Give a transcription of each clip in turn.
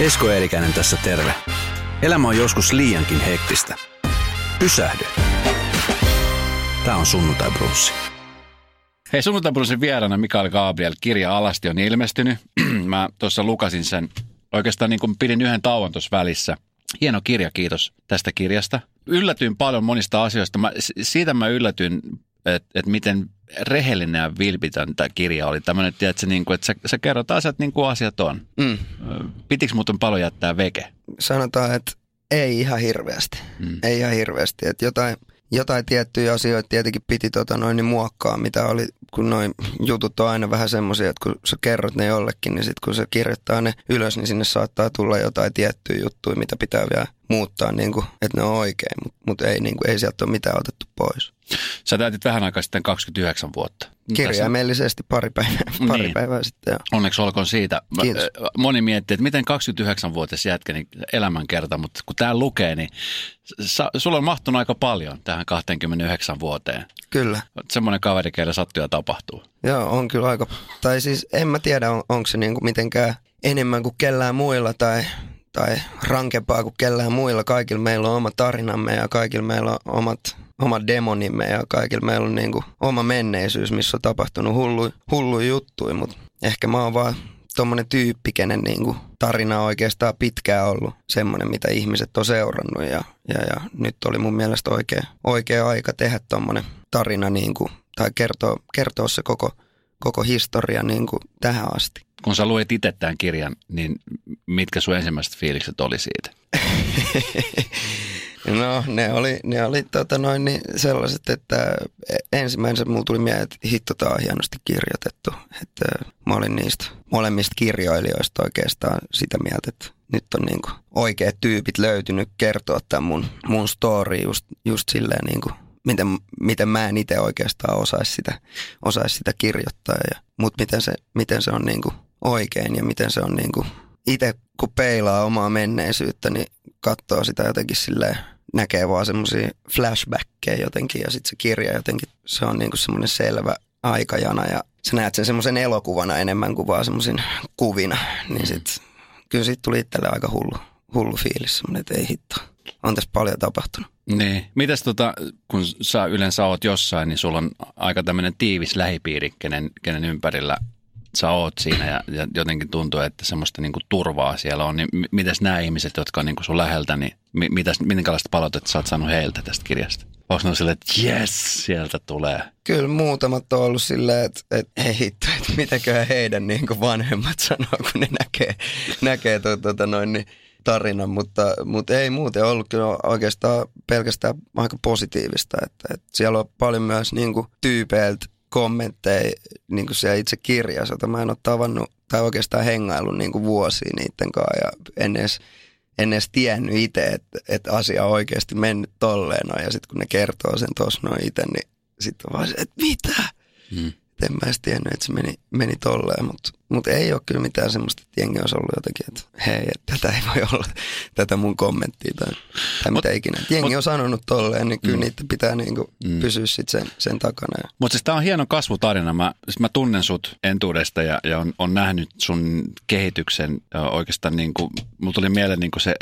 Esko Eerikäinen tässä terve. Elämä on joskus liiankin hektistä. Pysähdy. Tämä on Sunnuntai Brunssi. Hei, Sunnuntai Brunssin vieraana Mikael Gabriel, kirja Alasti on ilmestynyt. Mä tuossa lukasin sen, oikeastaan niin kuin pidin yhden tauon tuossa välissä. Hieno kirja, kiitos tästä kirjasta. Yllätyin paljon monista asioista. Mä, siitä mä yllätyin, että et miten rehellinen ja vilpitön tämä kirja oli. Tämmöinen, tiedätkö, niin kuin, että sä, sä kerrot asiat niin kuin asiat on. Mm. Pitikö muuten paljon jättää veke? Sanotaan, että ei ihan hirveästi. Mm. Ei ihan hirveästi. Että jotain, jotain tiettyjä asioita tietenkin piti tota noin niin muokkaa, mitä oli, kun noin jutut on aina vähän semmoisia, että kun sä kerrot ne jollekin, niin sitten kun se kirjoittaa ne ylös, niin sinne saattaa tulla jotain tiettyjä juttuja, mitä pitää vielä muuttaa, niin kuin, että ne on oikein, mutta mut ei, niin kuin, ei sieltä ole mitään otettu pois. Sä täytit vähän aikaa sitten 29 vuotta. Kirjaimellisesti pari päivää, pari niin. päivää sitten. Jo. Onneksi olkoon siitä. Kiitos. Moni miettii, että miten 29-vuotias jätkä niin elämänkerta, mutta kun tämä lukee, niin sa, sulla on mahtunut aika paljon tähän 29 vuoteen. Kyllä. Semmoinen kaveri, keillä sattuu ja tapahtuu. Joo, on kyllä aika. Tai siis en mä tiedä, on, onko se niinku mitenkään enemmän kuin kellään muilla tai, tai rankempaa kuin kellään muilla. Kaikilla meillä on oma tarinamme ja kaikilla meillä on omat oma demonimme ja kaikilla meillä on niin kuin oma menneisyys, missä on tapahtunut hullu, hullu juttuja, mutta ehkä mä oon vaan tuommoinen tyyppi, kenen niin kuin tarina on oikeastaan pitkään ollut semmoinen, mitä ihmiset on seurannut ja, ja, ja nyt oli mun mielestä oikea, oikea aika tehdä tuommoinen tarina niin kuin, tai kertoa, kertoa se koko, koko historia niin kuin tähän asti. Kun sä luet itse tämän kirjan, niin mitkä sun ensimmäiset fiilikset oli siitä? No ne oli, ne oli tota noin, niin sellaiset, että ensimmäisenä mulla tuli mieleen, että hitto tää on hienosti kirjoitettu. Että mä olin niistä molemmista kirjoilijoista oikeastaan sitä mieltä, että nyt on niin kuin oikeat tyypit löytynyt kertoa tämän mun, mun story just, just silleen niin kuin, miten, miten mä en itse oikeastaan osaisi sitä, osais sitä kirjoittaa. Ja, mutta miten se, miten se on niin kuin oikein ja miten se on niin kuin itse kun peilaa omaa menneisyyttä, niin katsoo sitä jotenkin silleen, näkee vaan semmoisia flashbackkejä jotenkin ja sitten se kirja jotenkin, se on niinku semmoinen selvä aikajana ja sä näet sen semmoisen elokuvana enemmän kuin vaan semmoisen kuvina, niin sit, kyllä siitä tuli itselle aika hullu, hullu fiilis, semmoinen, että ei hitto, on tässä paljon tapahtunut. Niin. Mitäs tota, kun sä yleensä oot jossain, niin sulla on aika tämmöinen tiivis lähipiiri, kenen, kenen ympärillä sä oot siinä ja, ja jotenkin tuntuu, että semmoista niinku turvaa siellä on, niin mitäs nämä ihmiset, jotka on niinku sun läheltä, niin mitäs, minkälaista palautetta sä oot saanut heiltä tästä kirjasta? Onko ne silleen, että jes, sieltä tulee? Kyllä muutamat on ollut silleen, että, että hei hitto, että mitäköhän heidän niin vanhemmat sanoo, kun ne näkee, näkee to, tota noin, niin tarinan, mutta, mutta ei muuten ollut kyllä oikeastaan pelkästään aika positiivista, että, että siellä on paljon myös niin tyypeiltä kommentteja niin kuin siellä itse kirjassa, jota mä en ole tavannut tai oikeastaan hengaillut niin kuin vuosia niiden kanssa ja en edes, en edes tiennyt itse, että, että asia on oikeasti mennyt tolleen no, ja sitten kun ne kertoo sen tuossa noin itse, niin sitten vaan se, että mitä? Hmm. En mä edes tiennyt, että se meni, meni tolleen, mutta mutta ei ole kyllä mitään semmoista, että jengi olisi ollut jotenkin, että hei, että tätä ei voi olla, tätä mun kommenttia tai, tai mitä ikinä. Jengi mut, on sanonut tolleen, niin kyllä mm. niitä pitää niinku mm. pysyä sit sen, sen takana. Mutta siis tämä on hieno kasvutarina. Mä, siis mä tunnen sut entuudesta ja, ja on, on nähnyt sun kehityksen oikeastaan niin kuin, mulla tuli mieleen niin kuin se,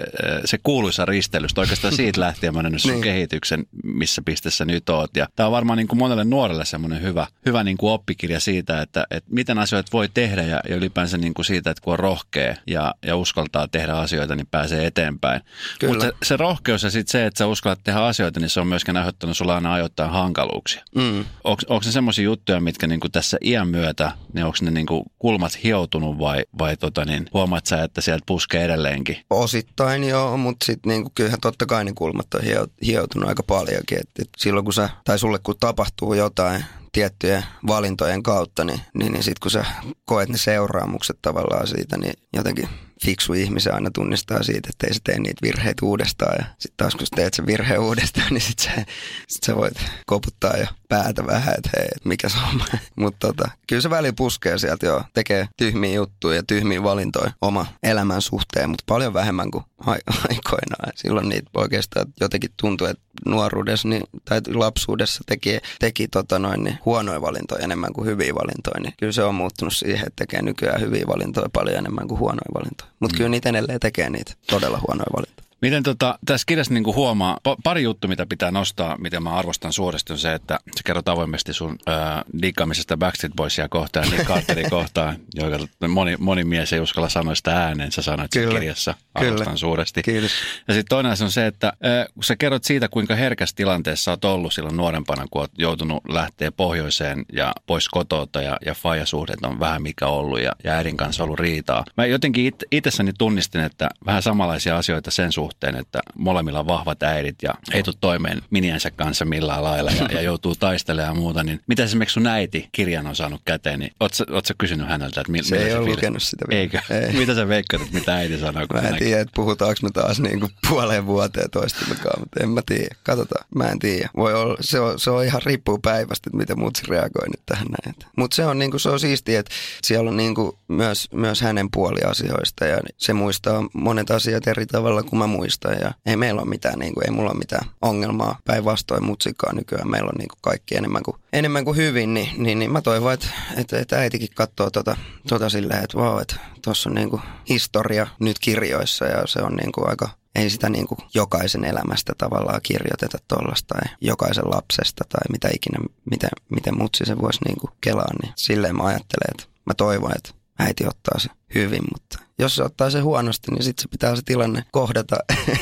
se kuuluisa ristelystä. Oikeastaan siitä lähtien mä nähnyt sun niin. kehityksen, missä pisteessä nyt oot. Ja tämä on varmaan niin kuin monelle nuorelle semmoinen hyvä, hyvä niin kuin oppikirja siitä, että, että miten asioita voi tehdä ja ja, ylipäänsä niin kuin siitä, että kun on rohkea ja, ja uskaltaa tehdä asioita, niin pääsee eteenpäin. Mutta se, se rohkeus ja sitten se, että sä uskallat tehdä asioita, niin se on myöskin aiheuttanut sulla aina ajoittain hankaluuksia. Mm. Onko ne semmoisia juttuja, mitkä niin kuin tässä iän myötä, niin onko ne niin kuin kulmat hioutunut vai, vai tota niin, huomaat sä, että sieltä puskee edelleenkin? Osittain joo, mutta sitten niin kyllähän totta kai ne kulmat on hioutunut aika paljonkin. Et, et silloin kun sä, tai sulle kun tapahtuu jotain, tiettyjen valintojen kautta, niin, niin, niin sitten kun sä koet ne seuraamukset tavallaan siitä, niin jotenkin fiksu ihmisen aina tunnistaa siitä, että ei se tee niitä virheitä uudestaan. Ja sitten taas kun sä teet sen virheen uudestaan, niin sitten sä, sit sä voit koputtaa jo päätä vähän, että hei, mikä se on. Mutta tota, kyllä se väli puskee sieltä jo, tekee tyhmiä juttuja ja tyhmiä valintoja oma elämän suhteen, mutta paljon vähemmän kuin aikoinaan. Silloin niitä oikeastaan jotenkin tuntui, että nuoruudessa niin, tai lapsuudessa teki, teki tota noin, niin huonoja valintoja enemmän kuin hyviä valintoja. Niin kyllä se on muuttunut siihen, että tekee nykyään hyviä valintoja paljon enemmän kuin huonoja valintoja. Mutta mm. kyllä niitä edelleen tekee niitä todella huonoja valintoja. Miten tota, tässä kirjassa niin huomaa, pari juttu, mitä pitää nostaa, miten mä arvostan suuresti, on se, että sä kerrot avoimesti sun äh, diikkaamisesta Backstreet Boysia kohtaan Nick Carterin kohtaan, joka moni, moni mies ei uskalla sanoa sitä ääneen, sä sanoit Kyllä. kirjassa, arvostan Kyllä. suuresti. Kiitos. Ja sitten toinen asia on se, että äh, kun sä kerrot siitä, kuinka herkässä tilanteessa oot ollut silloin nuorempana, kun oot joutunut lähteä pohjoiseen ja pois kotota ja, ja faijasuhdet on vähän mikä ollut ja, ja äidin kanssa ollut riitaa. Mä jotenkin it, itsessäni tunnistin, että vähän samanlaisia asioita sen suhteen, suhteen, että molemmilla on vahvat äidit ja ei tule toimeen miniänsä kanssa millään lailla ja, ja joutuu taistelemaan ja muuta, niin mitä esimerkiksi sun äiti kirjan on saanut käteen, niin ootko kysynyt häneltä, että mi- se ei ole lukenut sitä vielä. Eikö? Ei. mitä sä veikkaat, että mitä äiti sanoo? Mä en tiedä, että puhutaanko me taas niin kuin puoleen vuoteen toistummekaan, mutta en mä tiedä. Katsotaan, mä en tiedä. Voi olla, se, on, se on ihan riippuu päivästä, että miten mutsi reagoi nyt tähän näin. Mutta se on, niin kuin, se on siistiä, että siellä on niin kuin myös, myös hänen puoliasioista ja se muistaa monet asiat eri tavalla kuin mä muistan ja ei meillä ole mitään, niin kuin, ei mulla ole mitään ongelmaa päinvastoin mutsikaan nykyään. Meillä on niin kuin kaikki enemmän kuin, enemmän kuin hyvin, niin, niin, niin mä toivon, että, että, että äitikin katsoo tota, tota silleen, että vau, että tuossa on niin kuin historia nyt kirjoissa ja se on niin kuin aika ei sitä niin kuin jokaisen elämästä tavallaan kirjoiteta tuollaista tai jokaisen lapsesta tai mitä ikinä, miten, miten mutsi se voisi niin kuin kelaa, niin silleen mä ajattelen, että mä toivon, että äiti ottaa se hyvin, mutta jos se ottaa se huonosti, niin sitten se pitää se tilanne kohdata,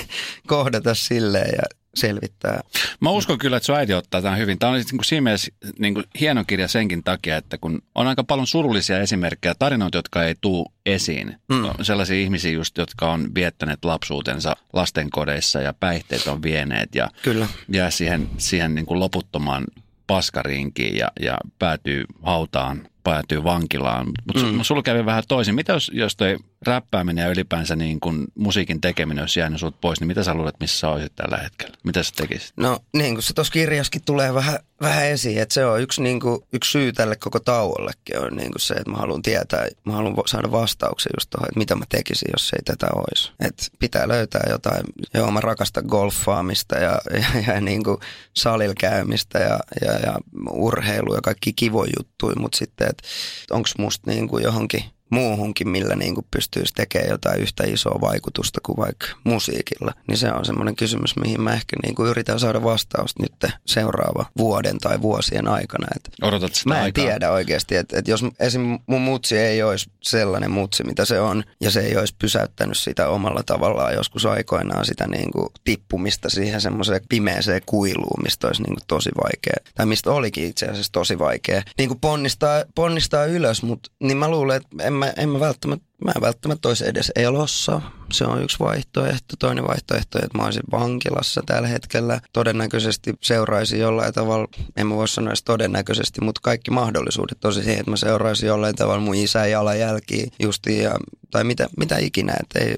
kohdata silleen ja selvittää. Mä uskon kyllä, että sun äiti ottaa tämän hyvin. Tämä on niin kuin siinä mielessä niin kuin hieno kirja senkin takia, että kun on aika paljon surullisia esimerkkejä, tarinoita, jotka ei tuu esiin. Mm. Sellaisia ihmisiä just, jotka on viettäneet lapsuutensa lastenkodeissa ja päihteet on vieneet ja kyllä. jää siihen, siihen niin kuin loputtomaan paskarinkiin ja, ja päätyy hautaan päätyy vankilaan. Mutta mm. sulla kävi vähän toisin. Mitä jos, jos toi räppääminen ja ylipäänsä niin kun musiikin tekeminen olisi jäänyt sut pois, niin mitä sä luulet, missä sä olisit tällä hetkellä? Mitä sä tekisit? No niin kuin se tuossa kirjaskin tulee vähän, vähän esiin, että se on yksi, niin kuin, yksi syy tälle koko tauollekin on niin kuin se, että mä haluan tietää, mä haluan saada vastauksia just tuohon, että mitä mä tekisin, jos ei tätä olisi. Että pitää löytää jotain, joo mä rakastan golfaamista ja, ja, ja niin kuin salilla käymistä ja, ja, ja urheilu ja kaikki kivoja juttuja, mutta sitten, että onko musta niin kuin johonkin muuhunkin, millä niin kuin pystyisi tekemään jotain yhtä isoa vaikutusta kuin vaikka musiikilla. Niin se on semmoinen kysymys, mihin mä ehkä niin kuin yritän saada vastausta nyt seuraava vuoden tai vuosien aikana. Et Odotat sitä Mä en aikaa. tiedä oikeasti, että, että jos esim. mun mutsi ei olisi sellainen mutsi, mitä se on, ja se ei olisi pysäyttänyt sitä omalla tavallaan joskus aikoinaan sitä niin kuin tippumista siihen semmoiseen pimeeseen kuiluun, mistä olisi niin kuin tosi vaikea, tai mistä olikin itse asiassa tosi vaikea, niin kuin ponnistaa, ponnistaa ylös, mutta niin mä luulen, että en mä, en mä välttämättä, mä en välttämättä olisi edes elossa. Se on yksi vaihtoehto. Toinen vaihtoehto, että mä olisin vankilassa tällä hetkellä. Todennäköisesti seuraisin jollain tavalla, en mä voi sanoa edes todennäköisesti, mutta kaikki mahdollisuudet tosi siihen, että mä seuraisin jollain tavalla mun isä jalanjälkiä justiin, ja, tai mitä, mitä ikinä, että ei,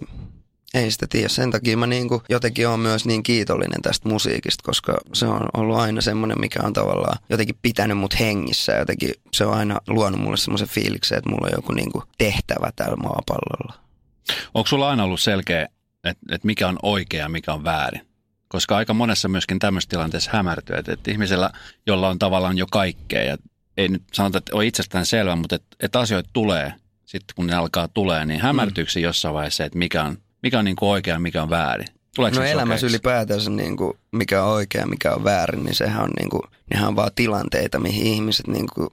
ei sitä tiedä. Sen takia mä niin kuin jotenkin olen myös niin kiitollinen tästä musiikista, koska se on ollut aina semmoinen, mikä on tavallaan jotenkin pitänyt mut hengissä. Jotenkin se on aina luonut mulle semmoisen fiiliksen, että mulla on joku niin kuin tehtävä täällä maapallolla. Onko sulla aina ollut selkeä, että, että mikä on oikea ja mikä on väärin? Koska aika monessa myöskin tämmöisessä tilanteessa hämärtyy, että, että ihmisellä, jolla on tavallaan jo kaikkea ja ei nyt sanota, että on itsestään selvä, mutta että, että asioita tulee, sitten kun ne alkaa tulee, niin hämärtyykö mm. jossain vaiheessa, että mikä on mikä on niin kuin oikea ja mikä on väärin? Tuleeko no elämässä sokeiksi? ylipäätänsä niin kuin, mikä on oikea ja mikä on väärin, niin sehän on, niin kuin, nehän on vaan tilanteita, mihin ihmiset niin kuin,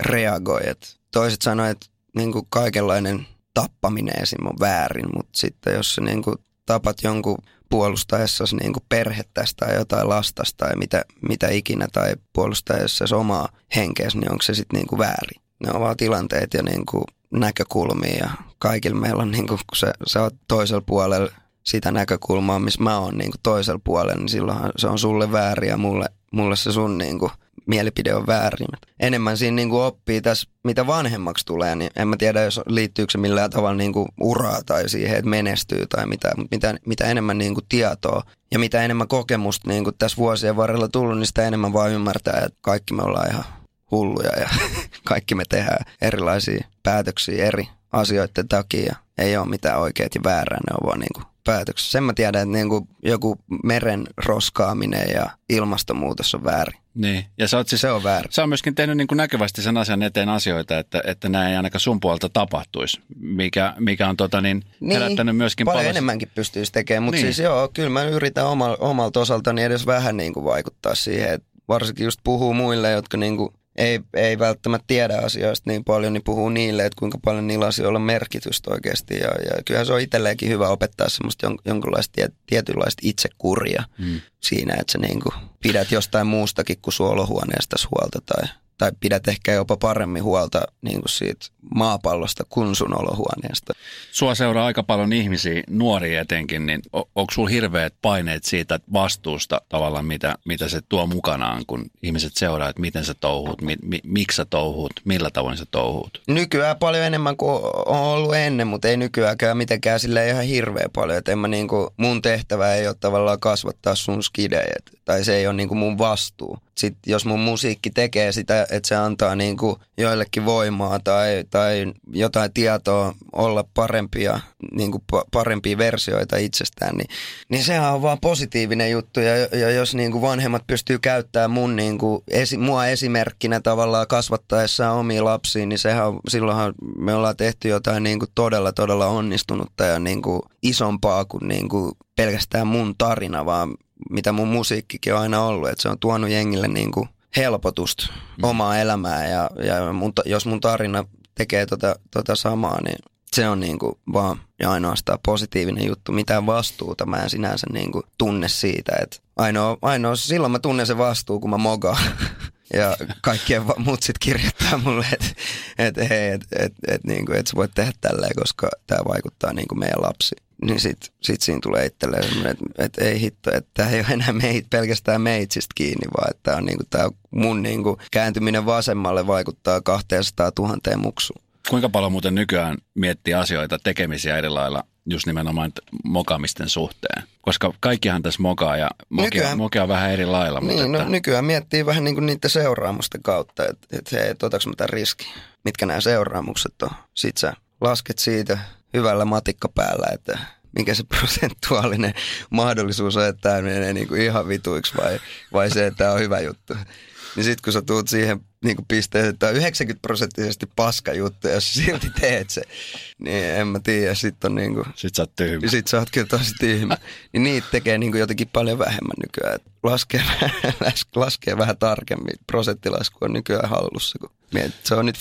reagoi. Et toiset sanoo, että niin kuin kaikenlainen tappaminen esim. on väärin, mutta sitten jos sä niin kuin, tapat jonkun puolustaessasi niin perhettäsi tai jotain lastasta tai mitä, mitä ikinä tai puolustaessasi omaa henkeäsi, niin onko se sitten niin väärin? Ne on vaan tilanteet ja niin kuin näkökulmia ja kaikilla meillä on, niin kuin, kun sä, sä oot toisella puolella sitä näkökulmaa, missä mä oon niin kuin toisella puolella, niin silloinhan se on sulle väärin ja mulle, mulle se sun niin kuin, mielipide on väärin. Enemmän siinä niin kuin oppii tässä, mitä vanhemmaksi tulee, niin en mä tiedä, jos liittyykö se millään tavalla niin kuin uraa tai siihen, että menestyy tai mitä, mutta mitä, mitä enemmän niin kuin tietoa ja mitä enemmän kokemusta niin kuin tässä vuosien varrella tullut, niin sitä enemmän vaan ymmärtää, että kaikki me ollaan ihan hulluja ja kaikki me tehdään erilaisia päätöksiä eri asioiden takia. Ei ole mitään oikeat ja väärää, ne on vaan niin kuin päätöksessä. Sen mä tiedän, että niin kuin joku meren roskaaminen ja ilmastonmuutos on väärin. Niin, ja sä oot siis, Se on väärin. sä oot myöskin tehnyt niin kuin näkyvästi sen asian eteen asioita, että, että näin ei ainakaan sun puolelta tapahtuisi, mikä, mikä on tota niin, herättänyt myöskin paljon, paljon... enemmänkin pystyisi tekemään, mutta Niin. niin. siis joo, kyllä mä yritän omalta, omalta osaltani edes vähän niin kuin vaikuttaa siihen, että varsinkin just puhuu muille, jotka niin kuin ei, ei välttämättä tiedä asioista niin paljon, niin puhuu niille, että kuinka paljon niillä asioilla on merkitystä oikeasti. Ja, ja kyllähän se on itselleenkin hyvä opettaa semmoista jon, jonkunlaista tie, tietynlaista itsekuria Mm. siinä, että sä niin kuin pidät jostain muustakin kuin sun olohuoneesta huolta tai, tai pidät ehkä jopa paremmin huolta niin kuin siitä maapallosta kuin sun olohuoneesta. Sua seuraa aika paljon ihmisiä, nuoria etenkin, niin onko sulla hirveät paineet siitä vastuusta tavallaan, mitä, mitä se tuo mukanaan, kun ihmiset seuraa, että miten sä touhut, mi, mi, miksi sä touhut, millä tavoin sä touhut? Nykyään paljon enemmän kuin on ollut ennen, mutta ei nykyäänkään mitenkään sille ihan hirveän paljon. Et en mä niinku, mun tehtävä ei ole tavallaan kasvattaa sun skidejä, tai se ei ole niinku mun vastuu. Sitten jos mun musiikki tekee sitä, että se antaa niinku joillekin voimaa tai, tai jotain tietoa olla parempia, niinku pa- parempia versioita itsestään, niin, niin sehän on vaan positiivinen juttu. Ja, ja jos niinku vanhemmat pystyy käyttämään mun niinku esi, mua esimerkkinä tavallaan kasvattaessaan omia lapsia, niin sehän on, silloinhan me ollaan tehty jotain niinku todella, todella onnistunutta ja niinku isompaa kuin niinku pelkästään mun tarina, vaan mitä mun musiikkikin on aina ollut. Että se on tuonut jengille niinku helpotusta omaa elämää ja, ja mun, jos mun tarina tekee tota, tota samaa, niin se on niinku vaan ja ainoastaan positiivinen juttu. Mitään vastuuta mä en sinänsä niinku tunne siitä. Et ainoa, ainoa, silloin mä tunnen se vastuu, kun mä mogaan. Ja kaikkien va- mut sit kirjoittaa mulle, että et, hei, että et, et, niinku, et sä voit tehdä tälleen, koska tämä vaikuttaa niinku meidän lapsiin. Niin sit, sit siinä tulee itselleen semmoinen, että et, ei hitto, että tämä ei ole enää meit, pelkästään meitsistä kiinni, vaan että on niinku, tää mun niinku, kääntyminen vasemmalle vaikuttaa 200 000 muksuun. Kuinka paljon muuten nykyään miettii asioita, tekemisiä eri lailla, just nimenomaan mokaamisten suhteen? Koska kaikkihan tässä mokaa ja mokia, Nykyään- mokia vähän eri lailla. Mutta Niin, no että, nykyään miettii vähän niin kuin niiden seuraamusten kautta, että et hei, et otaks mä tämän riski, mitkä nämä seuraamukset on. Sitten sä lasket siitä hyvällä matikka päällä, että mikä se prosentuaalinen mahdollisuus on, että tämä menee niin kuin ihan vituiksi vai, vai se, että tämä on hyvä juttu. Niin sitten kun sä tuut siihen niin kuin pisteeseen, että tämä on 90 prosenttisesti paska juttu, jos silti teet se, niin en mä tiedä, sitten on niin kuin, sit sä oot tyhmä. ja sit sä oot kyllä tosi tyhmä. Niin niitä tekee niin jotenkin paljon vähemmän nykyään. Et Laskee, laskee vähän tarkemmin. Prosenttilasku on nykyään hallussa. Kun mietit, se on nyt 50-50,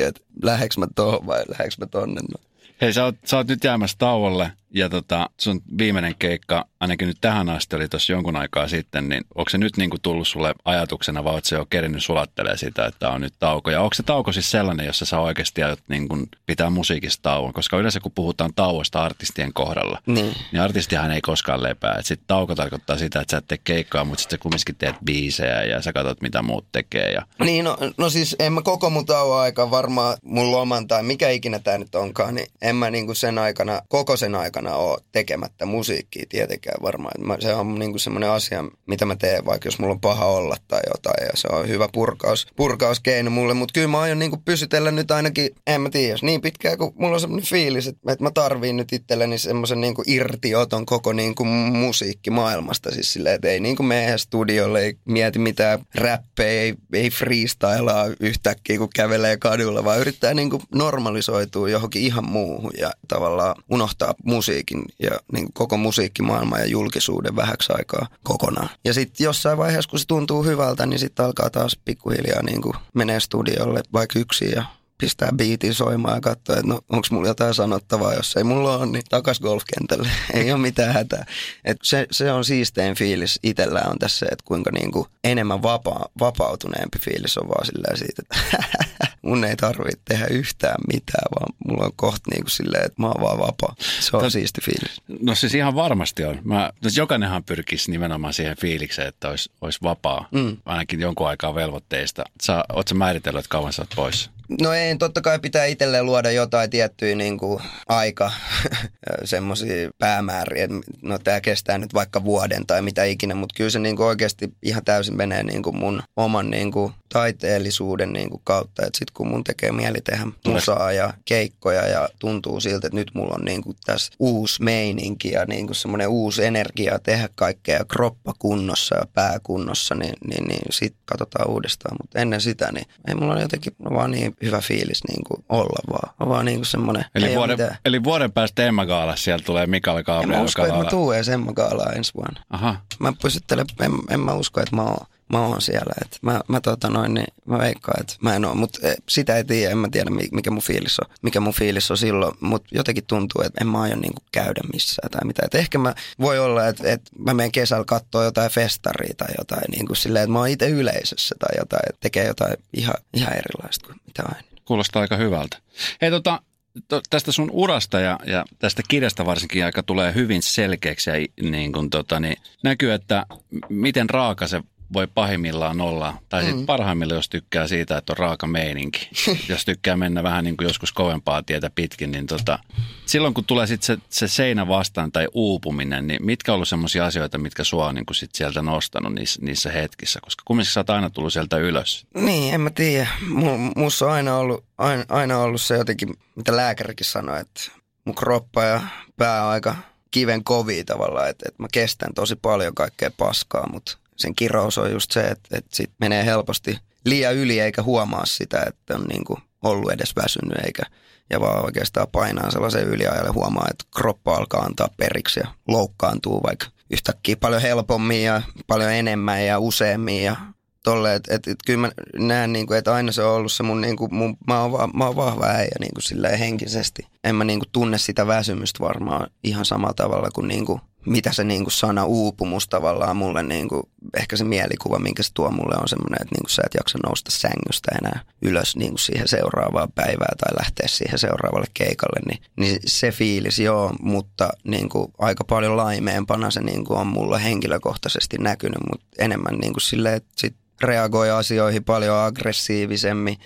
että lähdekö mä tohon vai lähdekö mä tonne. No. Hei, sä oot, sä oot nyt jäämässä tauolle ja tota, sun viimeinen keikka, ainakin nyt tähän asti oli tuossa jonkun aikaa sitten, niin onko se nyt niinku tullut sulle ajatuksena vai oot se jo kerinyt sulattelee sitä, että on nyt tauko? Ja onko se tauko siis sellainen, jossa sä oikeasti aiot niinku pitää musiikista tauon? Koska yleensä kun puhutaan tauosta artistien kohdalla, Niin. niin artistihan ei koskaan lepää. Sitten tauko tarkoittaa sitä, että sä et tee keikkaa, mutta sitten sä kumminkin teet biisejä ja sä katsot, mitä muut tekee. Ja... Niin, no, no siis en mä koko mun tauon aikaa varmaan mun loman tai mikä ikinä tää nyt onkaan, niin en mä niinku sen aikana, koko sen aikana oo tekemättä musiikkia tietenkään varmaan. Mä, se on niinku semmoinen asia, mitä mä teen, vaikka jos mulla on paha olla tai jotain, ja se on hyvä purkaus, purkauskeino mulle, mutta kyllä mä aion niinku pysytellä nyt ainakin, en mä tiedä, jos niin pitkään kun mulla on semmoinen fiilis, että, että mä tarviin nyt itselleni semmoisen niinku irtioton koko niinku musiikkimaailmasta, siis silleen, että ei niinku mene studiolle, ei mieti mitään räppejä, ei, ei freestylaa yhtäkkiä, kun kävelee kadulla, vaan yrittää niinku normalisoitua johonkin ihan muuhun ja tavallaan unohtaa musiikin ja niinku koko musiikkimaailman ja julkisuuden vähäksi aikaa kokonaan. Ja sitten jossain vaiheessa, kun se tuntuu hyvältä, niin sitten alkaa taas pikkuhiljaa niinku menee studiolle vaikka yksin ja pistää biitin soimaan ja katsoa, että no onko mulla jotain sanottavaa, jos ei mulla ole, niin takas golfkentälle. ei ole mitään hätää. Et se, se on siistein fiilis itsellään on tässä, että kuinka niinku enemmän vapaa, vapautuneempi fiilis on vaan silleen siitä, että mun ei tarvitse tehdä yhtään mitään, vaan mulla on kohta niinku silleen, että mä oon vaan vapaa. Se on Tot- siisti fiilis. No siis ihan varmasti on. Mä, siis jokainenhan pyrkisi nimenomaan siihen fiilikseen, että olisi, olisi vapaa, mm. ainakin jonkun aikaa velvoitteista. Sä, oot sä määritellyt, että kauan sä oot pois? No ei, totta kai pitää itselleen luoda jotain tiettyjä niin kuin, aika semmoisia päämääriä, että no tämä kestää nyt vaikka vuoden tai mitä ikinä, mutta kyllä se niin kuin, oikeasti ihan täysin menee niin kuin mun oman niin kuin, taiteellisuuden niin kuin kautta, että sitten kun mun tekee mieli tehdä musaa ja keikkoja ja tuntuu siltä, että nyt mulla on niin kuin tässä uusi meininki ja niin kuin semmoinen uusi energia tehdä kaikkea ja kroppa kunnossa ja pää kunnossa, niin, niin, niin sitten katsotaan uudestaan. Mutta ennen sitä, niin ei mulla ole jotenkin vaan niin hyvä fiilis niin kuin olla vaan. Vaan niin kuin semmoinen, eli, vuoden, eli vuoden päästä Emma Gaalassa siellä tulee Mikael Gabriel. En mä usko, että mä tuun edes ensi vuonna. Aha. Mä pysyttelen, en, en mä usko, että mä oon mä oon siellä. Et mä, mä, tota noin, niin mä veikkaan, että mä en oo, mutta e, sitä ei tiedä, en mä tiedä mikä mun fiilis on, mikä mun fiilis on silloin, mutta jotenkin tuntuu, että en mä aio niinku käydä missään tai mitä. Et ehkä mä voi olla, että, että mä menen kesällä katsoa jotain festaria tai jotain niin kuin silleen, että mä oon itse yleisössä tai jotain, että tekee jotain ihan, ihan erilaista kuin mitä aina. Kuulostaa aika hyvältä. Hei tota, tästä sun urasta ja, ja tästä kirjasta varsinkin aika tulee hyvin selkeäksi ja niin kun tota, niin näkyy, että miten raaka se voi pahimmillaan olla, tai sitten mm. parhaimmillaan, jos tykkää siitä, että on raaka meininki. jos tykkää mennä vähän niin kuin joskus kovempaa tietä pitkin, niin tota, silloin kun tulee sitten se, se seinä vastaan tai uupuminen, niin mitkä on ollut sellaisia asioita, mitkä sua on niin kuin sit sieltä nostanut niissä, niissä hetkissä? Koska kumminkin sä oot aina tullut sieltä ylös. Niin, en mä tiedä. Musta on aina ollut, aina, aina ollut se jotenkin, mitä lääkärikin sanoi, että mun kroppa ja pää on aika kiven kovia tavallaan, että, että mä kestän tosi paljon kaikkea paskaa, mutta sen kirous on just se, että, että sit menee helposti liian yli eikä huomaa sitä, että on niin kuin ollut edes väsynyt eikä ja vaan oikeastaan painaa sellaisen yliajalle huomaa, että kroppa alkaa antaa periksi ja loukkaantuu vaikka yhtäkkiä paljon helpommin ja paljon enemmän ja useammin ja tolle, että et, et, kyllä mä näen, niin kuin, että aina se on ollut se mun, niin kuin, mun mä, oon, mä oon vahva äijä niin kuin, henkisesti. En mä niin kuin, tunne sitä väsymystä varmaan ihan samalla tavalla kuin, niin kuin mitä se niin kuin sana uupumus tavallaan mulle, niin kuin, ehkä se mielikuva, minkä se tuo mulle on semmoinen, että niin kuin sä et jaksa nousta sängystä enää ylös niin kuin siihen seuraavaan päivään tai lähteä siihen seuraavalle keikalle, niin, niin se fiilis joo, mutta niin kuin aika paljon laimeempana se niin kuin on mulla henkilökohtaisesti näkynyt, mutta enemmän niin kuin silleen, että sit reagoi asioihin paljon aggressiivisemmin,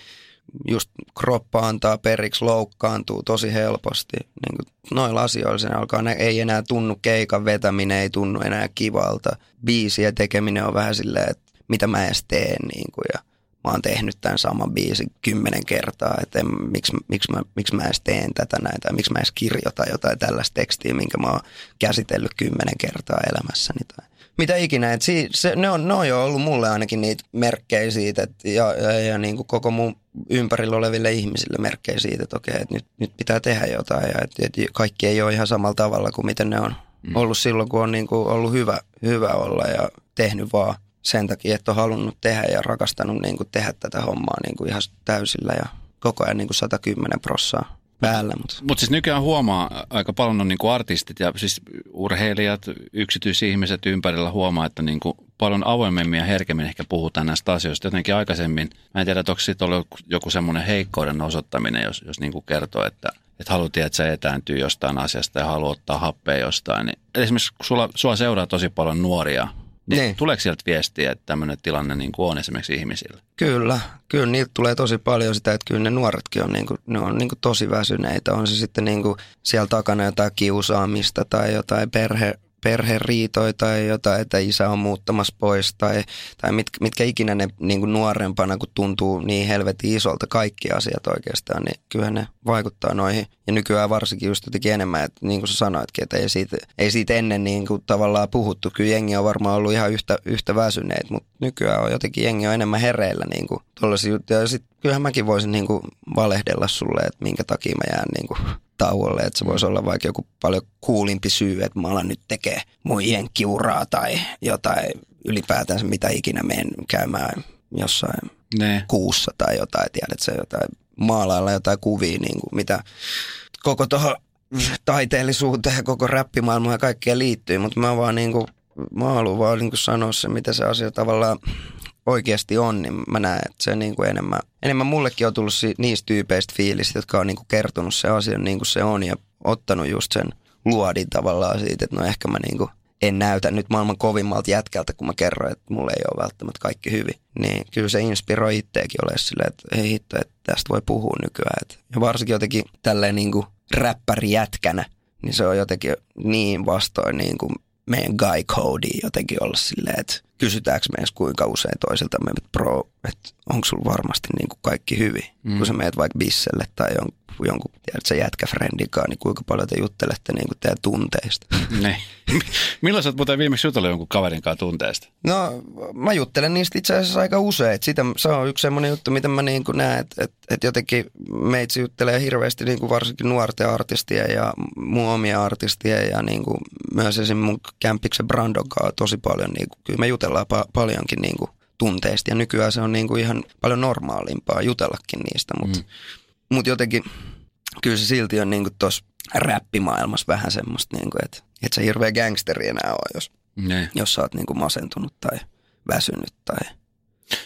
just kroppa antaa periksi, loukkaantuu tosi helposti. Niin kuin noilla asioilla sen alkaa, ne ei enää tunnu keikan vetäminen, ei tunnu enää kivalta. Biisien tekeminen on vähän silleen, että mitä mä edes teen. Niin kuin, ja mä oon tehnyt tämän saman biisin kymmenen kertaa, että en, miksi, miksi, mä, miksi mä edes teen tätä näin, tai miksi mä edes kirjoitan jotain tällaista tekstiä, minkä mä oon käsitellyt kymmenen kertaa elämässäni. Tai mitä ikinä. Et si, se, ne, on, ne on jo ollut mulle ainakin niitä merkkejä siitä, et, ja, ja, ja niin kuin koko mun ympärillä oleville ihmisille merkkejä siitä, että okei, että nyt, nyt pitää tehdä jotain ja että, että kaikki ei ole ihan samalla tavalla kuin miten ne on mm. ollut silloin, kun on niin kuin ollut hyvä, hyvä olla ja tehnyt vaan sen takia, että on halunnut tehdä ja rakastanut niin kuin tehdä tätä hommaa niin kuin ihan täysillä ja koko ajan niin kuin 110 prossaa päällä. Mutta Mut siis nykyään huomaa, aika paljon on niin kuin artistit ja siis urheilijat, yksityisihmiset ympärillä huomaa, että niin kuin paljon avoimemmin ja herkemmin ehkä puhutaan näistä asioista. Jotenkin aikaisemmin, mä en tiedä, että onko siitä ollut joku semmoinen heikkouden osoittaminen, jos, jos niin kuin kertoo, että, että haluaa, että se etääntyy jostain asiasta ja haluaa ottaa happea jostain. Niin esimerkiksi sulla, sua seuraa tosi paljon nuoria niin, niin. Tuleeko sieltä viestiä, että tämmöinen tilanne niin kuin on esimerkiksi ihmisillä? Kyllä, kyllä niiltä tulee tosi paljon sitä, että kyllä ne nuoretkin on, niin kuin, ne on niin kuin tosi väsyneitä. On se sitten niin kuin siellä takana jotain kiusaamista tai jotain perhe, perheriitoja tai jotain, että isä on muuttamassa pois tai, tai mit, mitkä ikinä ne niin kuin nuorempana, kun tuntuu niin helvetin isolta kaikki asiat oikeastaan, niin kyllä ne vaikuttaa noihin. Ja nykyään varsinkin just jotenkin enemmän, että niin kuin sä sanoitkin, että ei siitä, ei siitä ennen niin kuin tavallaan puhuttu. Kyllä jengi on varmaan ollut ihan yhtä, yhtä väsyneet, mutta nykyään on jotenkin jengi on enemmän hereillä niin kuin juttuja. Ja sitten kyllähän mäkin voisin niin kuin valehdella sulle, että minkä takia mä jään niin kuin tauolle, että se voisi olla vaikka joku paljon kuulimpi syy, että mä alan nyt tekee mun jenkkiuraa tai jotain ylipäätänsä mitä ikinä menen käymään jossain ne. kuussa tai jotain, tiedät se jotain maalailla jotain kuvia, niin kuin mitä koko tuohon taiteellisuuteen ja koko räppimaailmaan ja kaikkea liittyy, mutta mä vaan niin kuin, mä haluan vaan niin kuin sanoa se, mitä se asia tavallaan oikeasti on, niin mä näen, että se niin kuin enemmän, enemmän mullekin on tullut niistä tyypeistä fiilistä, jotka on niin kuin kertonut se asian niin kuin se on ja ottanut just sen luodin tavallaan siitä, että no ehkä mä niin kuin en näytä nyt maailman kovimmalta jätkältä, kun mä kerroin, että mulla ei ole välttämättä kaikki hyvin. Niin kyllä se inspiroi itseäkin ole silleen, että hei hitto, että tästä voi puhua nykyään. Et, ja varsinkin jotenkin tälleen niin kuin räppäri jätkänä, niin se on jotenkin niin vastoin niin kuin meidän guy code jotenkin olla silleen, että kysytäänkö me edes kuinka usein toisilta, että bro, että onko sulla varmasti niin kuin kaikki hyvin, mm. kun sä meet vaikka bisselle tai jon, jonkun, tiedätkö, kanssa, niin kuinka paljon te juttelette niin kuin teidän tunteista. Ne. Milloin sä oot muuten viimeksi jutellut jonkun kaverin kanssa tunteista? No mä juttelen niistä itse asiassa aika usein. Sitä, se on yksi semmoinen juttu, mitä mä niin kuin näen, että, että, että jotenkin meitsi juttelee hirveästi niin kuin varsinkin nuorten artistien ja mun omia artistien ja niin kuin myös esim. mun kämpiksen Brandon kanssa tosi paljon. Niin kuin, kyllä me jutellaan pa- paljonkin niin kuin tunteista ja nykyään se on niin kuin ihan paljon normaalimpaa jutellakin niistä, mutta mm. mut jotenkin kyllä se silti on niin tuossa räppimaailmassa vähän semmoista, niin kuin, että et sä hirveä gangsteri enää ole, jos, ne. jos sä oot niin kuin masentunut tai väsynyt tai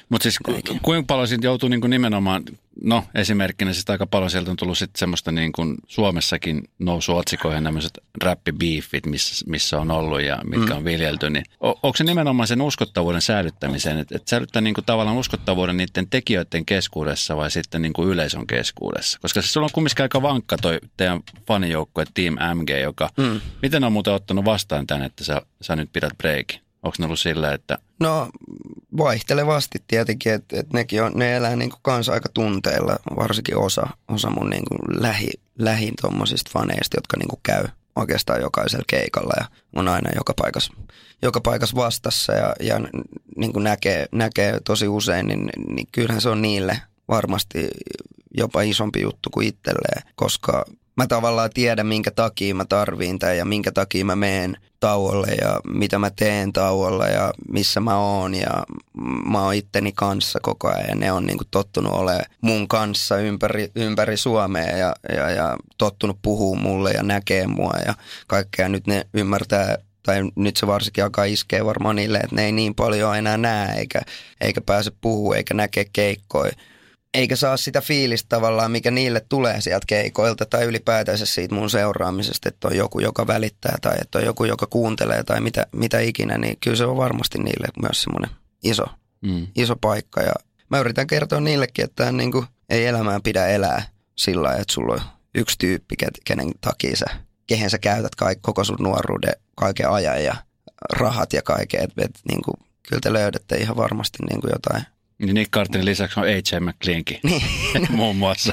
mutta siis ku, kuinka paljon siitä joutuu niin kuin nimenomaan, no esimerkkinä siis aika paljon sieltä on tullut sitten semmoista niin kuin Suomessakin nousu otsikoihin tämmöiset räppibiifit, missä, missä on ollut ja mitkä mm. on viljelty, niin on, onko se nimenomaan sen uskottavuuden säilyttämiseen, että et säilyttää niin kuin tavallaan uskottavuuden niiden tekijöiden keskuudessa vai sitten niin kuin yleisön keskuudessa? Koska siis sulla on kumminkin aika vankka toi teidän fanijoukkue Team MG, joka, mm. miten on muuten ottanut vastaan tämän, että sä, sä nyt pidät breikin? Onko ne ollut sillä, että... No vaihtelevasti tietenkin, että, että nekin on, ne elää niin kuin kanssa aika tunteilla, varsinkin osa, osa mun niin kuin lähi, lähin tuommoisista faneista, jotka niin kuin käy oikeastaan jokaisella keikalla ja on aina joka paikassa, joka paikassa vastassa ja, ja niin kuin näkee, näkee tosi usein, niin, niin kyllähän se on niille varmasti jopa isompi juttu kuin itselleen, koska mä tavallaan tiedän, minkä takia mä tarviin tämän ja minkä takia mä meen tauolle ja mitä mä teen tauolla ja missä mä oon ja mä oon itteni kanssa koko ajan ja ne on niin kuin tottunut olemaan mun kanssa ympäri, ympäri Suomea ja, ja, ja tottunut puhua mulle ja näkee mua ja kaikkea. Nyt ne ymmärtää tai nyt se varsinkin alkaa iskeä varmaan niille, että ne ei niin paljon enää näe eikä, eikä pääse puhua eikä näkee keikkoja eikä saa sitä fiilistä tavallaan, mikä niille tulee sieltä keikoilta tai ylipäätänsä siitä mun seuraamisesta, että on joku, joka välittää tai että on joku, joka kuuntelee tai mitä, mitä ikinä, niin kyllä se on varmasti niille myös semmoinen iso, mm. iso paikka. Ja mä yritän kertoa niillekin, että niin kuin, ei elämään pidä elää sillä lailla, että sulla on yksi tyyppi, kenen takia sä, kehen sä käytät kaik, koko sun nuoruuden kaiken ajan ja rahat ja kaiken. Että et, niin kuin, kyllä te löydätte ihan varmasti niin kuin jotain – Nick Carterin lisäksi on A.J. McLeankin niin. muun muassa.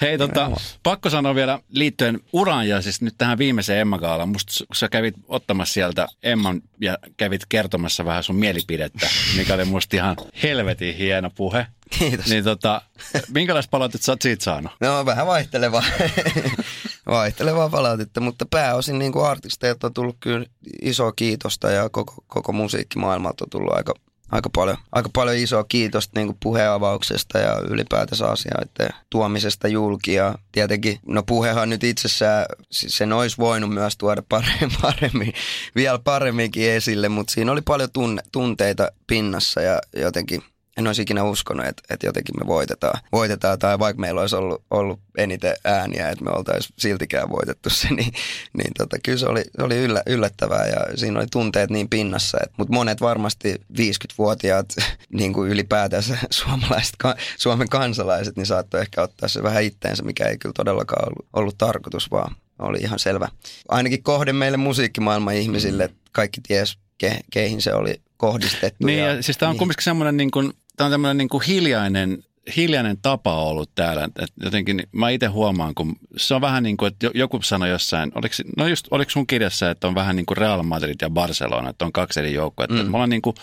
Hei, tota, pakko sanoa vielä liittyen uraan ja siis nyt tähän viimeiseen Emma Gaalaan. Musta sä kävit ottamassa sieltä Emman ja kävit kertomassa vähän sun mielipidettä, mikä oli musta ihan helvetin hieno puhe. Kiitos. Niin tota, minkälaista palautetta sä oot siitä saanut? No vähän vaihtelevaa. vaihtelevaa palautetta, mutta pääosin niin kuin artisteilta on tullut kyllä iso kiitosta ja koko, koko musiikkimaailmalta on tullut aika aika paljon, aika paljon isoa kiitosta niin puheenavauksesta ja ylipäätänsä asioiden tuomisesta julki. Ja tietenkin, no puhehan nyt itsessään, sen olisi voinut myös tuoda paremmin, paremmin vielä paremminkin esille, mutta siinä oli paljon tunne, tunteita pinnassa ja jotenkin en olisi ikinä uskonut, että, että jotenkin me voitetaan. voitetaan. Tai vaikka meillä olisi ollut, ollut eniten ääniä, että me oltaisiin siltikään voitettu se, niin, niin tota, kyllä se oli, oli yllä, yllättävää ja siinä oli tunteet niin pinnassa. Mutta monet varmasti 50-vuotiaat niin kuin ylipäätänsä suomalaiset, Suomen kansalaiset, niin saattoi ehkä ottaa se vähän itteensä, mikä ei kyllä todellakaan ollut, ollut tarkoitus, vaan oli ihan selvä. Ainakin kohde meille musiikkimaailman ihmisille, että kaikki ties, ke, keihin se oli kohdistettu. Niin, ja, ja siis tämä on niin. kumminkin semmoinen niin kuin tämä on tämmöinen niin kuin hiljainen, hiljainen tapa ollut täällä. Et jotenkin mä itse huomaan, kun se on vähän niin kuin, että joku sanoi jossain, oliko, no just, oliko sun kirjassa, että on vähän niin kuin Real Madrid ja Barcelona, että on kaksi eri joukkoa. Mm. Että me ollaan niin kuin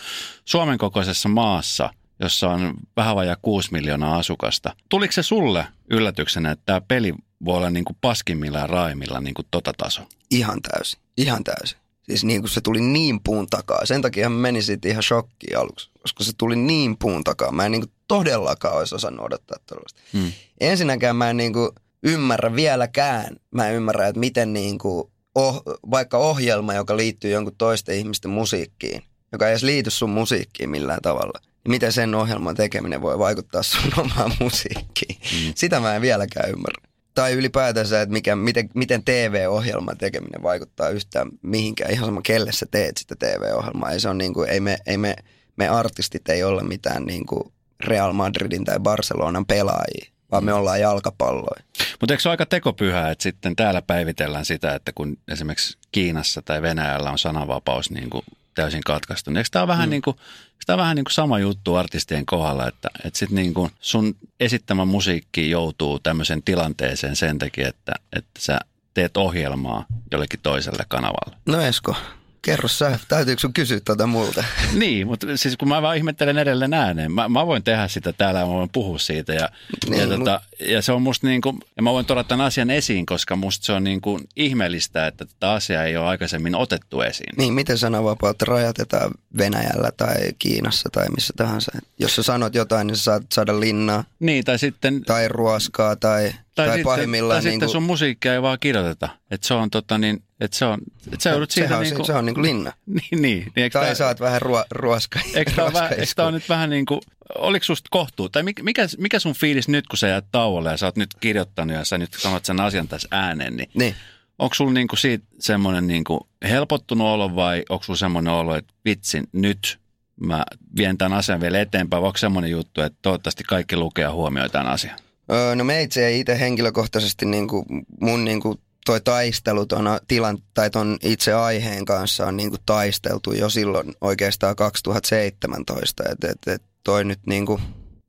Suomen kokoisessa maassa, jossa on vähän vajaa 6 miljoonaa asukasta. Tuliko se sulle yllätyksenä, että tämä peli voi olla niin kuin paskimmilla ja raimilla niin kuin tota taso? Ihan täysin, ihan täysin. Siis niin kuin se tuli niin puun takaa. Sen takia mä menin siitä ihan shokkiin aluksi, koska se tuli niin puun takaa. Mä en niin kuin todellakaan olisi osannut odottaa tällaista. Hmm. Ensinnäkään mä en niin kuin ymmärrä vieläkään, mä en ymmärrä, että miten niin kuin oh, vaikka ohjelma, joka liittyy jonkun toisten ihmisten musiikkiin, joka ei edes liity sun musiikkiin millään tavalla, niin miten sen ohjelman tekeminen voi vaikuttaa sun omaan musiikkiin. Hmm. Sitä mä en vieläkään ymmärrä tai ylipäätänsä, että mikä, miten, miten TV-ohjelman tekeminen vaikuttaa yhtään mihinkään. Ihan sama, kelle sä teet sitä TV-ohjelmaa. Ei, se on niin kuin, ei, me, ei me, me artistit ei ole mitään niin kuin Real Madridin tai Barcelonan pelaajia. vaan me ollaan jalkapalloja. Mutta eikö se ole aika tekopyhää, että sitten täällä päivitellään sitä, että kun esimerkiksi Kiinassa tai Venäjällä on sananvapaus niin kuin täysin katkaistu, niin eikö tämä ole vähän, mm. niin kuin, tämä vähän niin kuin sama juttu artistien kohdalla, että, että sit niin kuin sun esittämä musiikki joutuu tämmöiseen tilanteeseen sen takia, että, että sä teet ohjelmaa jollekin toiselle kanavalle? No Esko, Kerro sä, täytyykö sun kysyä tuota multa? niin, mutta siis kun mä vaan ihmettelen edelleen ääneen, mä, mä voin tehdä sitä täällä mä voin puhua siitä ja, niin, ja, mut... tota, ja se on musta niin kuin, ja mä voin tuoda tämän asian esiin, koska musta se on niin kuin ihmeellistä, että tätä asiaa ei ole aikaisemmin otettu esiin. Niin, miten sananvapautta rajatetaan Venäjällä tai Kiinassa tai missä tahansa? Jos sä sanot jotain, niin sä saat saada linnaa. Niin, tai sitten... Tai ruoskaa tai tai, tai sitten, pahimmillaan... Tai niin sitten sun musiikkia ei vaan kirjoiteta. Että se on tota niin, että se on, että sä joudut siitä niin kuin... Se on niin kuin linna. niin, niin. niin tai tää, saat vähän ruo, ruoskaa. Eikö tämä vähän, eikö nyt vähän niin kuin, oliko susta kohtuu? Tai mikä, mikä sun fiilis nyt, kun sä jäät tauolle ja sä oot nyt kirjoittanut ja sä nyt sanot sen asian tässä ääneen, niin, niin. onko sulla niin kuin siitä semmoinen niin kuin helpottunut olo vai onko sulla semmoinen olo, että vitsin, nyt mä vien tämän asian vielä eteenpäin, vai onko semmoinen juttu, että toivottavasti kaikki lukee ja huomioi tämän asian? Öö, no me itse itse henkilökohtaisesti niin kuin mun niin kuin toi taistelu ton, tilan, tai ton itse aiheen kanssa on niin kuin taisteltu jo silloin oikeastaan 2017. Että et, et toi nyt niin kuin,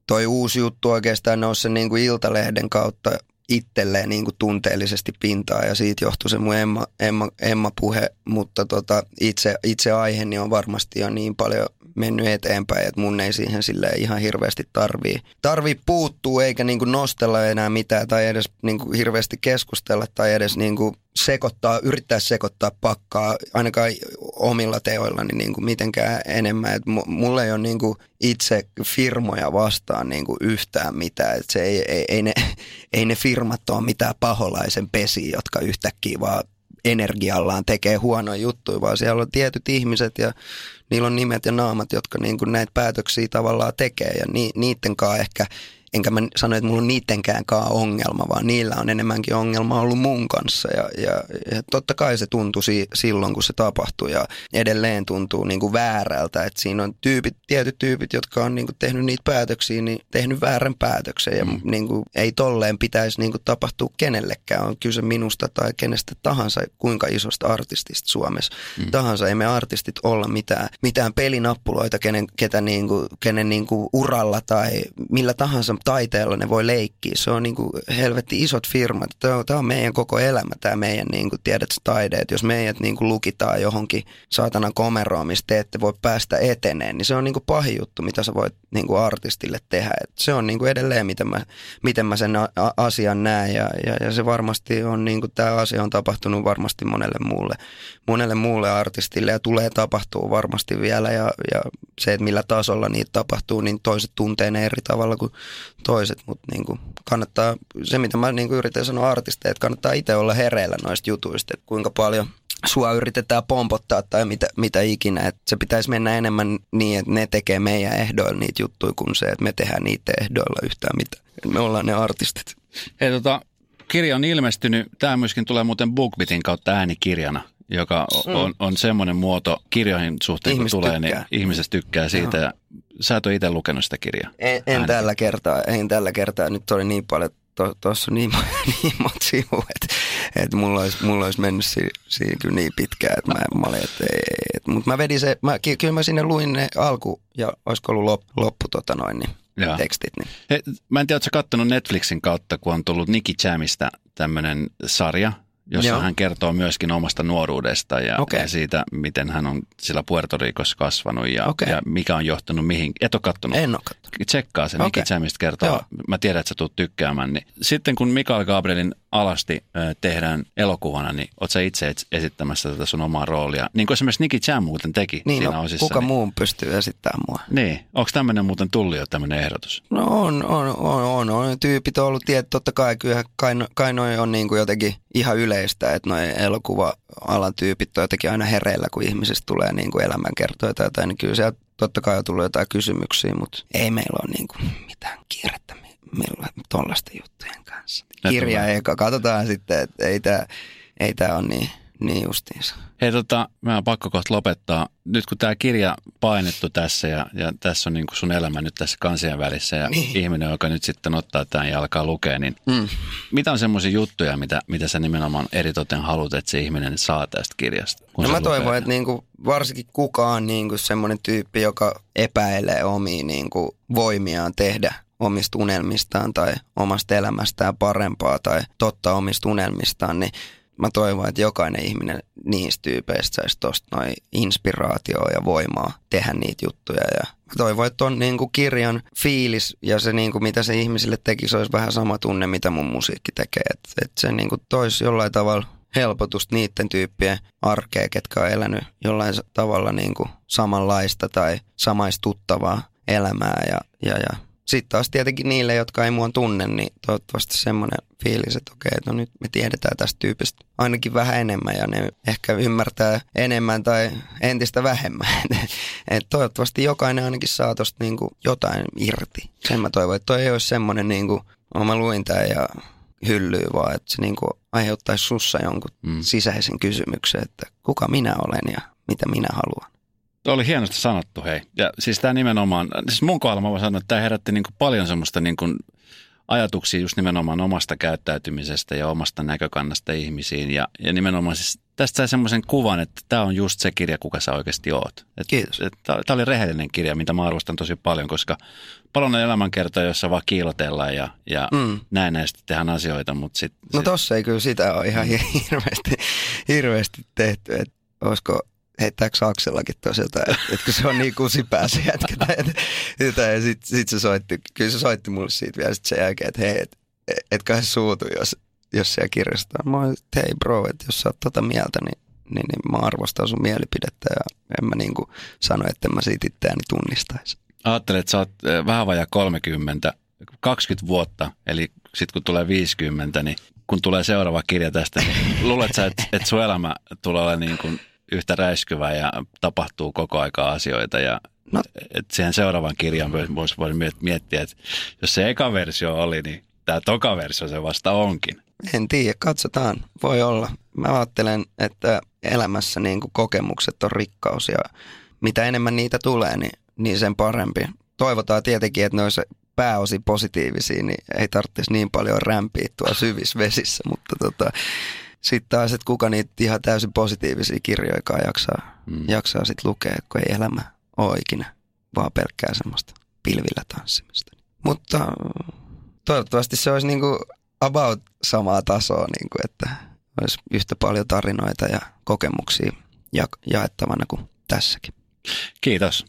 toi uusi juttu oikeastaan nousi sen niin kuin Iltalehden kautta itselleen niin kuin tunteellisesti pintaa ja siitä johtui se mun Emma, Emma, Emma-puhe, mutta tota, itse, itse aihe niin on varmasti jo niin paljon mennyt eteenpäin, että mun ei siihen sille ihan hirveästi tarvii, tarvii puuttua eikä niin kuin nostella enää mitään tai edes niin kuin hirveästi keskustella tai edes niin kuin sekoittaa, yrittää sekoittaa pakkaa ainakaan omilla teoillani niin kuin mitenkään enemmän. Et mulle ei ole niin kuin itse firmoja vastaan niin kuin yhtään mitään. Et se ei, ei, ei, ne, ei ne firmat ole mitään paholaisen pesiä, jotka yhtäkkiä vaan energiallaan tekee huonoja juttuja, vaan siellä on tietyt ihmiset ja niillä on nimet ja naamat, jotka niin kuin näitä päätöksiä tavallaan tekee ja ni, niiden kanssa ehkä – enkä mä sano, että mulla on niittenkään ongelma, vaan niillä on enemmänkin ongelma ollut mun kanssa. Ja, ja, ja totta kai se tuntui si, silloin, kun se tapahtui ja edelleen tuntuu niin kuin väärältä, että siinä on tyypit, tietyt tyypit, jotka on niin kuin tehnyt niitä päätöksiä, niin tehnyt väärän päätöksen ja mm. niin kuin, ei tolleen pitäisi niin kuin tapahtua kenellekään. On kyse minusta tai kenestä tahansa, kuinka isosta artistista Suomessa mm. tahansa. Ei me artistit olla mitään, mitään pelinappuloita, kenen, ketä niin kuin, kenen niin kuin uralla tai millä tahansa taiteella ne voi leikkiä. Se on niin kuin helvetti isot firmat. Tämä on, meidän koko elämä, tämä meidän niin kuin, tiedät, taide. Että jos meidät niin kuin lukitaan johonkin saatanan komeroon, missä te ette voi päästä eteneen, niin se on niin kuin pahin juttu, mitä sä voit niin kuin artistille tehdä. Et se on niin kuin edelleen, miten mä, miten mä sen asian näen ja, ja, ja se varmasti on, niin kuin, tämä asia on tapahtunut varmasti monelle muulle, monelle muulle artistille ja tulee tapahtuu varmasti vielä ja, ja se, että millä tasolla niitä tapahtuu, niin toiset tuntee ne eri tavalla kuin toiset, mutta niin kuin kannattaa, se mitä mä niin kuin yritän sanoa artisteille, että kannattaa itse olla hereillä noista jutuista, että kuinka paljon sua yritetään pompottaa tai mitä, mitä ikinä. Että se pitäisi mennä enemmän niin, että ne tekee meidän ehdoilla niitä juttuja kuin se, että me tehdään niitä ehdoilla yhtään mitä. Me ollaan ne artistit. Hei tota, kirja on ilmestynyt. Tämä myöskin tulee muuten BookBitin kautta äänikirjana joka mm. on, on semmoinen muoto kirjoihin suhteen, Ihmiset kun tulee, niin tykkää. niin ihmiset tykkää siitä. Ja sä et ole itse lukenut sitä kirjaa. En, en tällä kertaa, en tällä kertaa. Nyt oli niin paljon, tuossa to, niin, niin monta sivua, että, että mulla, olisi, mulla olisi mennyt si, siinä kyllä niin pitkään, että mä, mä olin, että et, mutta mä vedin se, mä, kyllä mä sinne luin ne alku ja olisiko ollut loppu, loppu tota noin, niin Jaa. tekstit. Niin. He, mä en tiedä, oletko katsonut Netflixin kautta, kun on tullut Nicky Jamista tämmöinen sarja, jossa Joo. hän kertoo myöskin omasta nuoruudesta ja, okay. ja siitä, miten hän on sillä Puerto Ricossa kasvanut ja, okay. ja mikä on johtanut mihin. Et ole kattonut? En ole kattonut. Tsekkaa sen, okay. Jamista kertoo. Joo. Mä tiedän, että sä tulet tykkäämään. Niin. Sitten kun Mikael Gabrielin alasti tehdään elokuvana, niin oot sä itse esittämässä tätä sun omaa roolia. Niin kuin esimerkiksi Nicky Jam muuten teki niin, siinä no, osissa. Kuka niin. muun pystyy esittämään mua? Niin. Onko tämmöinen muuten tullut jo tämmöinen ehdotus? No on, on, on, on, on. Tyypit on ollut, tiedät, totta kai kyllä kai, kai noi on niin kuin jotenkin ihan yleistä, että noin elokuva-alan tyypit on jotenkin aina hereillä, kun ihmisistä tulee niin kuin elämänkertoja tai jotain, niin kyllä sieltä totta kai on tullut jotain kysymyksiä, mutta ei meillä ole niin kuin mitään kiirettä meillä tuollaisten juttujen kanssa. Kirja eka, katsotaan sitten, että ei tämä ei tää ole niin, Niin justiinsa. Hei tota, mä oon pakko kohta lopettaa. Nyt kun tämä kirja painettu tässä ja, ja tässä on niin kuin sun elämä nyt tässä kansien välissä ja niin. ihminen, joka nyt sitten ottaa tämän ja alkaa lukea, niin mm. mitä on semmoisia juttuja, mitä, mitä sä nimenomaan eritoten haluat, että se ihminen saa tästä kirjasta? No mä toivon, että niinku, varsinkin kukaan niinku semmoinen tyyppi, joka epäilee omia niinku, voimiaan tehdä omista unelmistaan tai omasta elämästään parempaa tai totta omista unelmistaan, niin mä toivon, että jokainen ihminen niistä tyypeistä saisi tuosta noin inspiraatioa ja voimaa tehdä niitä juttuja. Ja mä toivon, että on niin kuin kirjan fiilis ja se niin kuin mitä se ihmisille teki, se olisi vähän sama tunne, mitä mun musiikki tekee. Että et se niin kuin toisi jollain tavalla helpotusta niiden tyyppien arkea, ketkä on elänyt jollain tavalla niin kuin samanlaista tai samaistuttavaa elämää ja, ja, ja sitten taas tietenkin niille, jotka ei mua tunne, niin toivottavasti semmoinen fiilis, että okei, no nyt me tiedetään tästä tyypistä ainakin vähän enemmän ja ne ehkä ymmärtää enemmän tai entistä vähemmän. Et toivottavasti jokainen ainakin saa tosta niinku jotain irti. Sen mä toivon, että toi ei olisi semmoinen, niinku, mä luin tämän ja hyllyy, vaan että se niinku aiheuttaisi sussa jonkun mm. sisäisen kysymyksen, että kuka minä olen ja mitä minä haluan. Tuo oli hienosti sanottu, hei. Ja siis tämä nimenomaan, siis mun kohdalla mä voin sanoa, että tämä herätti niin paljon semmoista niin kuin ajatuksia just nimenomaan omasta käyttäytymisestä ja omasta näkökannasta ihmisiin. Ja, ja nimenomaan siis tästä sai semmoisen kuvan, että tämä on just se kirja, kuka sä oikeasti oot. Et, Kiitos. Tämä oli rehellinen kirja, mitä mä arvostan tosi paljon, koska paljon on elämänkertoja, jossa vaan kiilotellaan ja, ja mm. näin näistä tehdään asioita. Mutta sit, no sit... tossa ei kyllä sitä ole ihan mm. hirveästi, hirveästi tehty, että olisiko heittääkö Aksellakin tosilta, että, että kun se on niin kusipää se jätkä. Että, ja sitten sit se soitti, kyllä se soitti mulle siitä vielä sit sen jälkeen, että hei, et, etkä he suutu, jos, jos siellä kirjastaa. Mä olin, että hei bro, että jos sä oot tota mieltä, niin, niin, niin mä arvostan sun mielipidettä ja en mä niin kuin sano, että mä siitä itseäni tunnistaisi. Ajattelet, että sä oot eh, vähän vajaa 30, 20 vuotta, eli sitten kun tulee 50, niin kun tulee seuraava kirja tästä, niin luulet sä, että, että sun elämä tulee olemaan niin kuin yhtä räiskyvä ja tapahtuu koko aika asioita ja no. et siihen seuraavan kirjan voisi voisi miettiä, että jos se eka versio oli, niin tämä toka versio se vasta onkin. En tiedä, katsotaan. Voi olla. Mä ajattelen, että elämässä niin kuin kokemukset on rikkaus ja mitä enemmän niitä tulee, niin, niin sen parempi. Toivotaan tietenkin, että ne olisi pääosin positiivisia, niin ei tarvitsisi niin paljon rämpiä tuolla syvissä vesissä, mutta tota, sitten taas, että kuka niitä ihan täysin positiivisia kirjoja jaksaa, mm. jaksaa sitten lukea, kun ei elämä ole ikinä vaan pelkkää semmoista pilvillä tanssimista. Mutta toivottavasti se olisi niinku about samaa tasoa, niinku, että olisi yhtä paljon tarinoita ja kokemuksia ja- jaettavana kuin tässäkin. Kiitos.